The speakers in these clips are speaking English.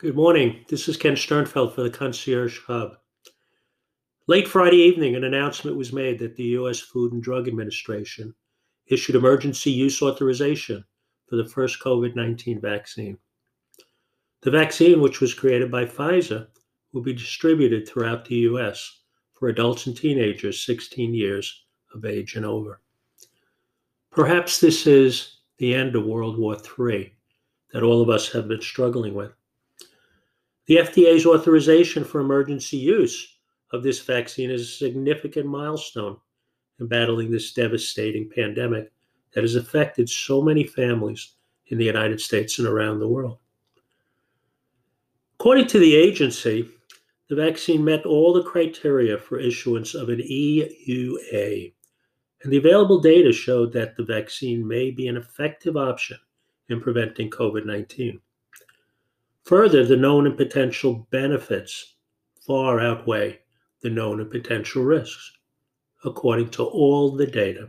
Good morning. This is Ken Sternfeld for the Concierge Hub. Late Friday evening, an announcement was made that the U.S. Food and Drug Administration issued emergency use authorization for the first COVID 19 vaccine. The vaccine, which was created by Pfizer, will be distributed throughout the U.S. for adults and teenagers 16 years of age and over. Perhaps this is the end of World War III that all of us have been struggling with. The FDA's authorization for emergency use of this vaccine is a significant milestone in battling this devastating pandemic that has affected so many families in the United States and around the world. According to the agency, the vaccine met all the criteria for issuance of an EUA, and the available data showed that the vaccine may be an effective option in preventing COVID 19. Further, the known and potential benefits far outweigh the known and potential risks, according to all the data.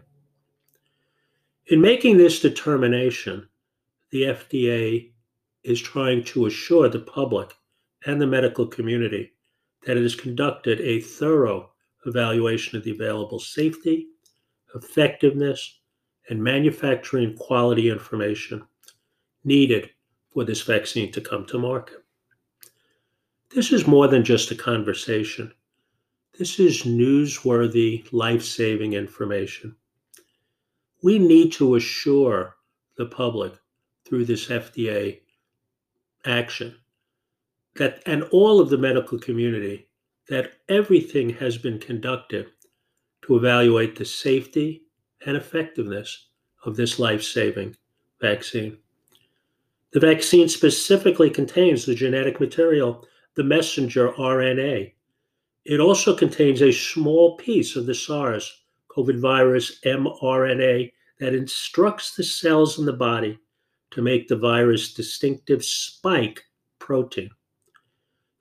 In making this determination, the FDA is trying to assure the public and the medical community that it has conducted a thorough evaluation of the available safety, effectiveness, and manufacturing quality information needed for this vaccine to come to market. This is more than just a conversation. This is newsworthy, life saving information. We need to assure the public through this FDA action that and all of the medical community that everything has been conducted to evaluate the safety and effectiveness of this life-saving vaccine. The vaccine specifically contains the genetic material, the messenger RNA. It also contains a small piece of the SARS COVID virus mRNA that instructs the cells in the body to make the virus distinctive spike protein.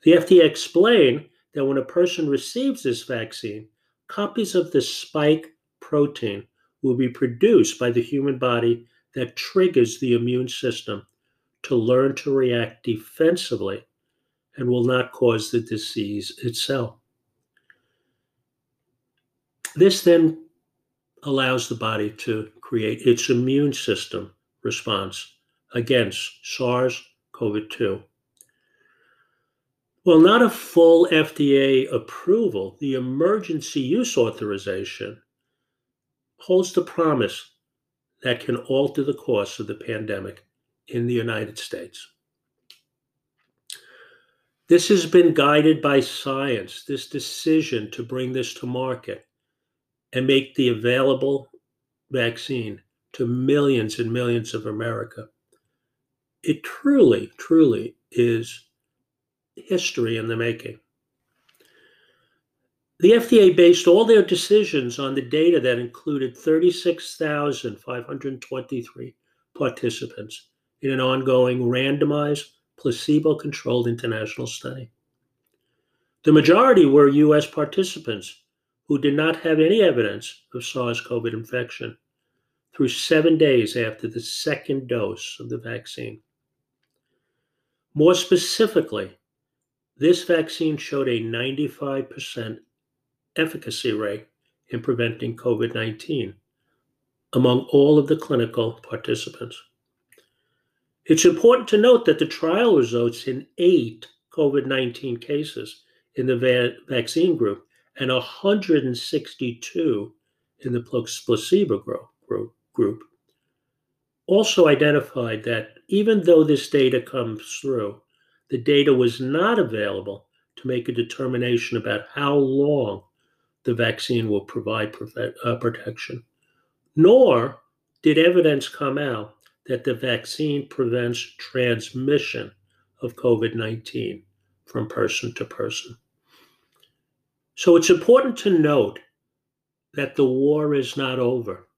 The FDA explained that when a person receives this vaccine, copies of the spike protein will be produced by the human body that triggers the immune system to learn to react defensively and will not cause the disease itself. This then allows the body to create its immune system response against SARS CoV 2. Well, not a full FDA approval, the emergency use authorization holds the promise that can alter the course of the pandemic in the United States. This has been guided by science, this decision to bring this to market and make the available vaccine to millions and millions of America. It truly, truly is history in the making. The FDA based all their decisions on the data that included 36,523 participants in an ongoing randomized, placebo controlled international study. The majority were US participants who did not have any evidence of SARS CoV infection through seven days after the second dose of the vaccine. More specifically, this vaccine showed a 95% efficacy rate in preventing COVID 19 among all of the clinical participants. It's important to note that the trial results in eight COVID 19 cases in the va- vaccine group and 162 in the placebo group, group. Also identified that even though this data comes through, the data was not available to make a determination about how long the vaccine will provide uh, protection, nor did evidence come out that the vaccine prevents transmission of COVID 19 from person to person. So it's important to note that the war is not over.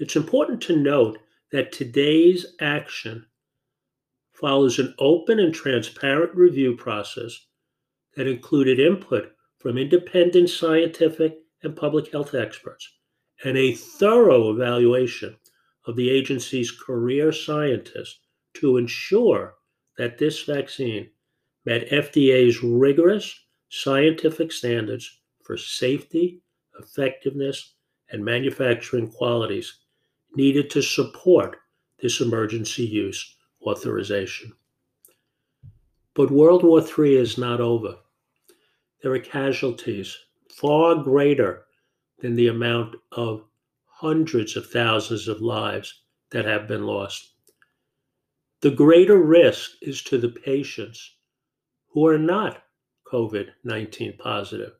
It's important to note that today's action follows an open and transparent review process that included input from independent scientific and public health experts and a thorough evaluation of the agency's career scientists to ensure that this vaccine met FDA's rigorous scientific standards for safety, effectiveness, and manufacturing qualities needed to support this emergency use authorization. But World War III is not over. There are casualties far greater than the amount of hundreds of thousands of lives that have been lost. The greater risk is to the patients who are not COVID 19 positive.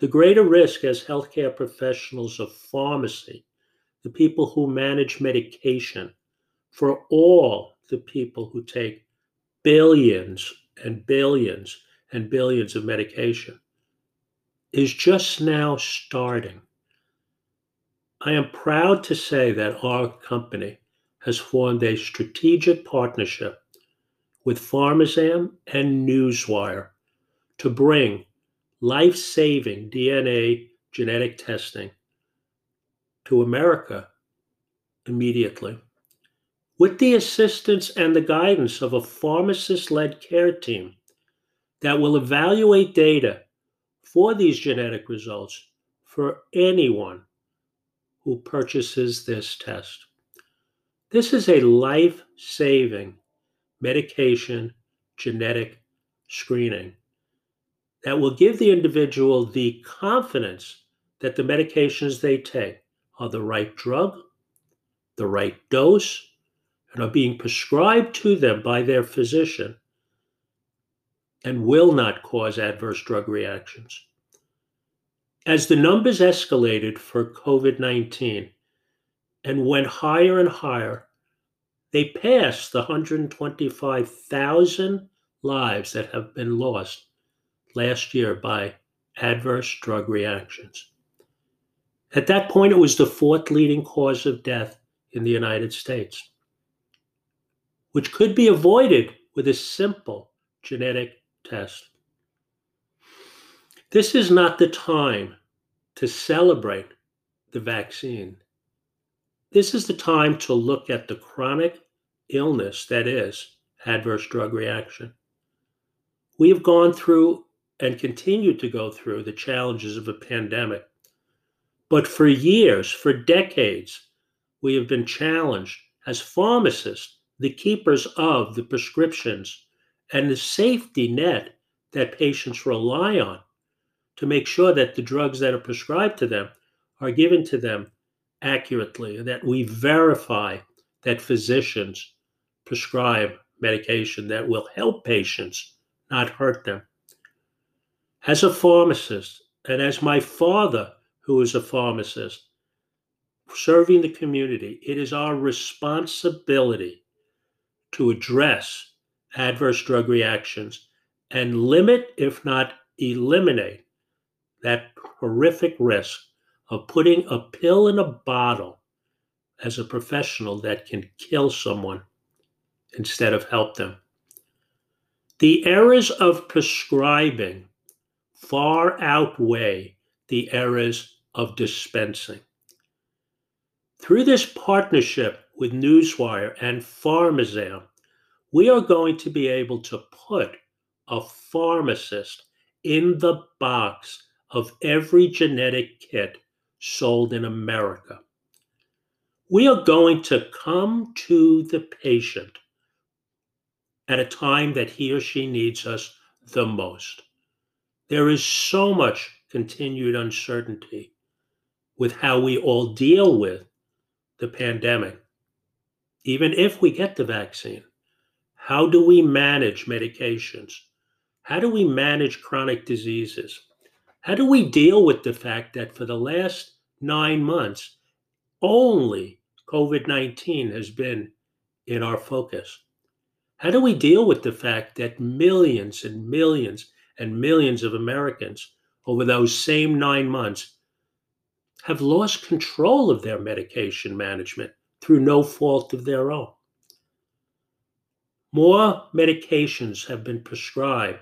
The greater risk as healthcare professionals of pharmacy, the people who manage medication, for all the people who take billions and billions and billions of medication, is just now starting. I am proud to say that our company has formed a strategic partnership with Pharmazam and Newswire to bring life saving DNA genetic testing to America immediately. With the assistance and the guidance of a pharmacist led care team that will evaluate data for these genetic results for anyone who purchases this test. This is a life saving medication genetic screening that will give the individual the confidence that the medications they take are the right drug, the right dose, and are being prescribed to them by their physician and will not cause adverse drug reactions. As the numbers escalated for COVID 19 and went higher and higher, they passed the 125,000 lives that have been lost last year by adverse drug reactions. At that point, it was the fourth leading cause of death in the United States, which could be avoided with a simple genetic test. This is not the time to celebrate the vaccine. This is the time to look at the chronic illness that is adverse drug reaction. We have gone through and continue to go through the challenges of a pandemic. But for years, for decades, we have been challenged as pharmacists, the keepers of the prescriptions and the safety net that patients rely on to make sure that the drugs that are prescribed to them are given to them accurately, that we verify that physicians prescribe medication that will help patients, not hurt them. As a pharmacist, and as my father, who is a pharmacist, serving the community, it is our responsibility to address adverse drug reactions and limit, if not eliminate, that horrific risk of putting a pill in a bottle as a professional that can kill someone instead of help them. The errors of prescribing far outweigh the errors of dispensing. Through this partnership with Newswire and Pharmazam, we are going to be able to put a pharmacist in the box of every genetic kit sold in America. We are going to come to the patient at a time that he or she needs us the most. There is so much continued uncertainty with how we all deal with the pandemic. Even if we get the vaccine, how do we manage medications? How do we manage chronic diseases? How do we deal with the fact that for the last nine months, only COVID 19 has been in our focus? How do we deal with the fact that millions and millions and millions of Americans over those same nine months have lost control of their medication management through no fault of their own. More medications have been prescribed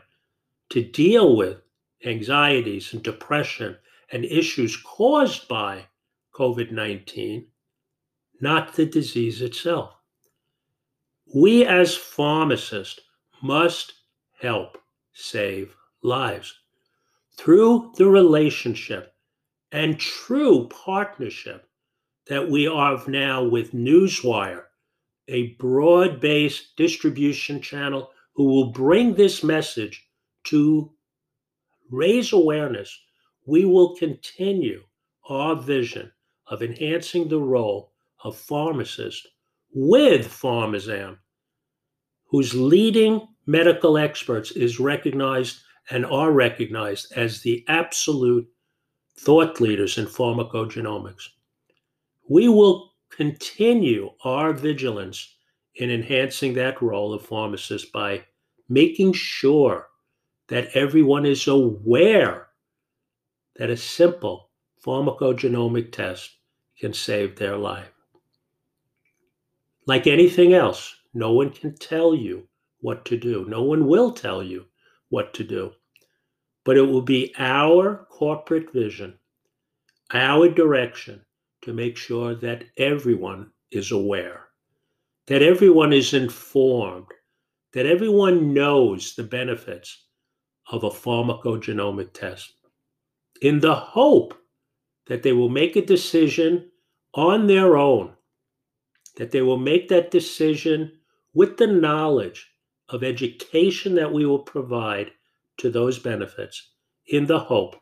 to deal with anxieties and depression and issues caused by COVID 19, not the disease itself. We as pharmacists must help save lives. Through the relationship and true partnership that we have now with Newswire, a broad based distribution channel who will bring this message to raise awareness, we will continue our vision of enhancing the role of pharmacists with Pharmazam, whose leading medical experts is recognized and are recognized as the absolute thought leaders in pharmacogenomics. We will continue our vigilance in enhancing that role of pharmacists by making sure that everyone is aware that a simple pharmacogenomic test can save their life. Like anything else, no one can tell you what to do. No one will tell you what to do. But it will be our corporate vision, our direction to make sure that everyone is aware, that everyone is informed, that everyone knows the benefits of a pharmacogenomic test in the hope that they will make a decision on their own, that they will make that decision with the knowledge of education that we will provide to those benefits in the hope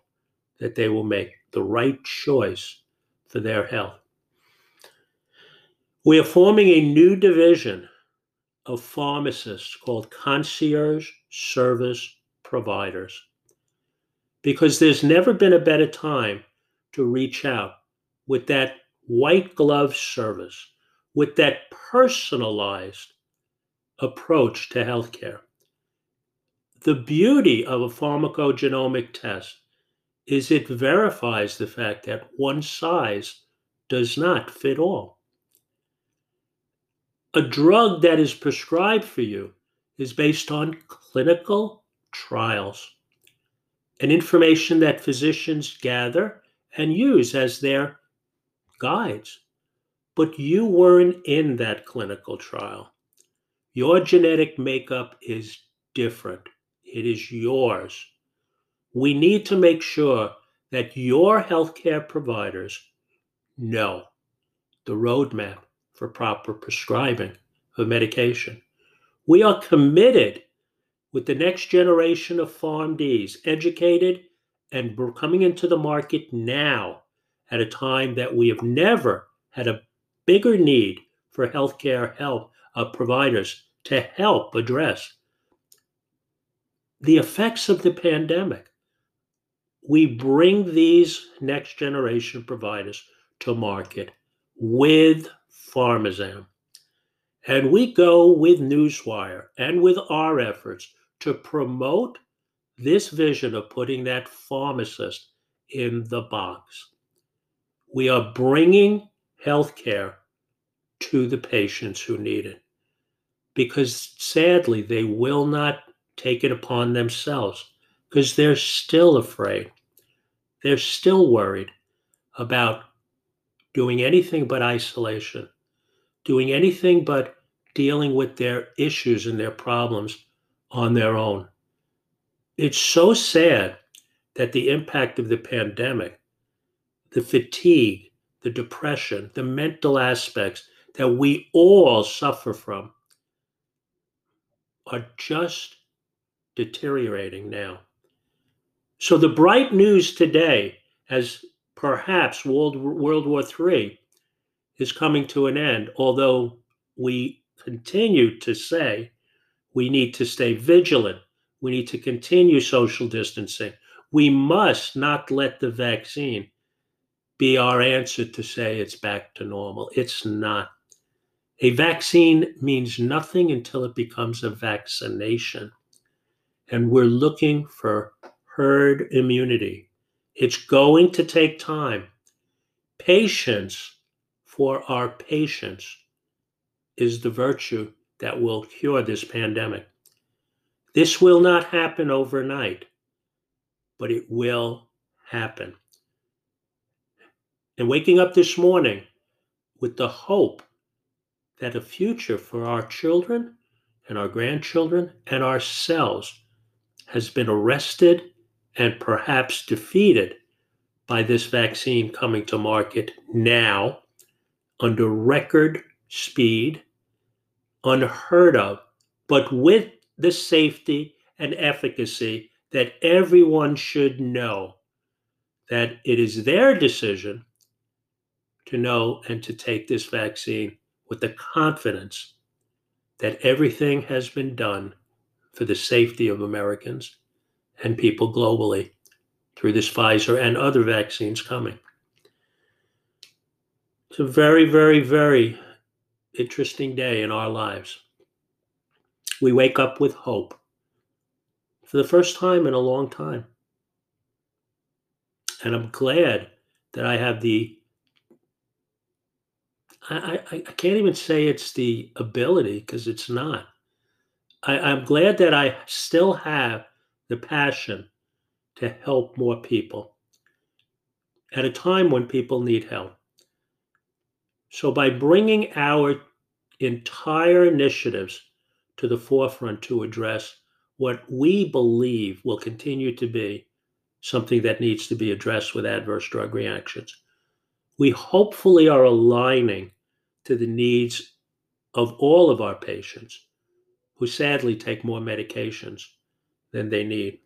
that they will make the right choice for their health. We are forming a new division of pharmacists called concierge service providers because there's never been a better time to reach out with that white glove service, with that personalized approach to healthcare. The beauty of a pharmacogenomic test is it verifies the fact that one size does not fit all. A drug that is prescribed for you is based on clinical trials and information that physicians gather and use as their guides. But you weren't in that clinical trial. Your genetic makeup is different, it is yours. We need to make sure that your healthcare providers know the roadmap for proper prescribing of medication. We are committed with the next generation of PharmDs educated and coming into the market now at a time that we have never had a bigger need for healthcare help uh, providers to help address the effects of the pandemic. We bring these next generation providers to market with Pharmazam. And we go with Newswire and with our efforts to promote this vision of putting that pharmacist in the box. We are bringing healthcare to the patients who need it because sadly they will not take it upon themselves because they're still afraid. They're still worried about doing anything but isolation, doing anything but dealing with their issues and their problems on their own. It's so sad that the impact of the pandemic, the fatigue, the depression, the mental aspects that we all suffer from are just deteriorating now. So, the bright news today, as perhaps World, World War III is coming to an end, although we continue to say we need to stay vigilant. We need to continue social distancing. We must not let the vaccine be our answer to say it's back to normal. It's not. A vaccine means nothing until it becomes a vaccination. And we're looking for herd immunity. It's going to take time. Patience for our patients is the virtue that will cure this pandemic. This will not happen overnight, but it will happen. And waking up this morning with the hope that a future for our children and our grandchildren and ourselves has been arrested and perhaps defeated by this vaccine coming to market now under record speed, unheard of, but with the safety and efficacy that everyone should know that it is their decision to know and to take this vaccine with the confidence that everything has been done for the safety of Americans and people globally through this Pfizer and other vaccines coming. It's a very, very, very interesting day in our lives. We wake up with hope for the first time in a long time. And I'm glad that I have the I, I, I can't even say it's the ability because it's not. I, I'm glad that I still have the passion to help more people at a time when people need help. So, by bringing our entire initiatives to the forefront to address what we believe will continue to be something that needs to be addressed with adverse drug reactions, we hopefully are aligning to the needs of all of our patients who sadly take more medications than they need.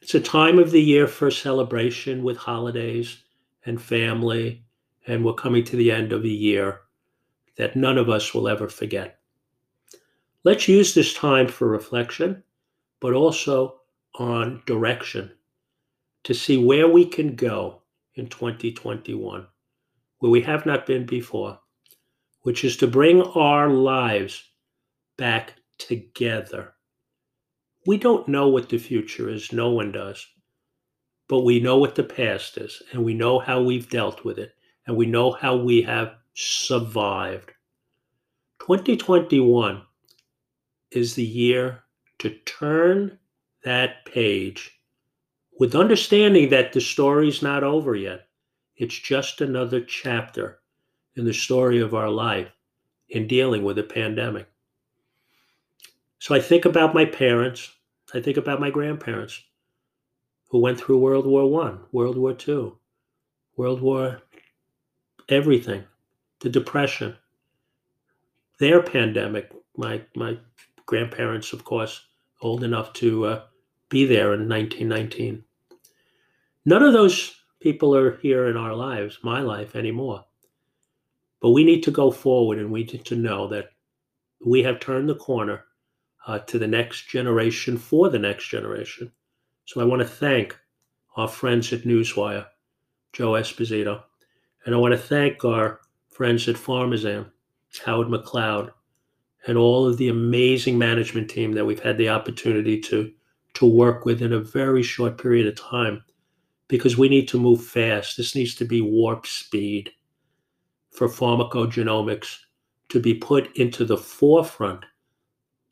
It's a time of the year for celebration with holidays and family, and we're coming to the end of a year that none of us will ever forget. Let's use this time for reflection, but also on direction to see where we can go in 2021, where we have not been before, which is to bring our lives back together we don't know what the future is. No one does. But we know what the past is, and we know how we've dealt with it, and we know how we have survived. 2021 is the year to turn that page with understanding that the story's not over yet. It's just another chapter in the story of our life in dealing with a pandemic. So I think about my parents, I think about my grandparents who went through World War One, World War Two, World War everything, the Depression, their pandemic. My my grandparents, of course, old enough to uh, be there in 1919. None of those people are here in our lives, my life anymore. But we need to go forward and we need to know that we have turned the corner uh, to the next generation for the next generation. So I want to thank our friends at Newswire, Joe Esposito, and I want to thank our friends at Pharmazam, Howard McLeod, and all of the amazing management team that we've had the opportunity to to work with in a very short period of time because we need to move fast. This needs to be warp speed for pharmacogenomics to be put into the forefront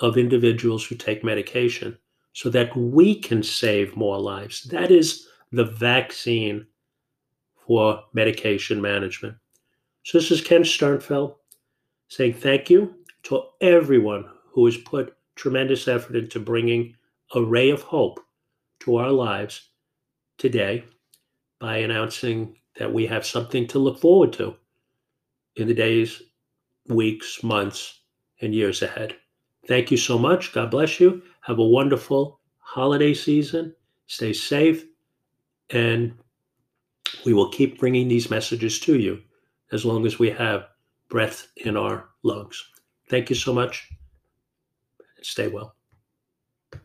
of individuals who take medication so that we can save more lives. That is the vaccine for medication management. So, this is Ken Sternfeld saying thank you to everyone who has put tremendous effort into bringing a ray of hope to our lives today by announcing that we have something to look forward to in the days, weeks, months, and years ahead. Thank you so much. God bless you. Have a wonderful holiday season. Stay safe. And we will keep bringing these messages to you as long as we have breath in our lungs. Thank you so much. Stay well.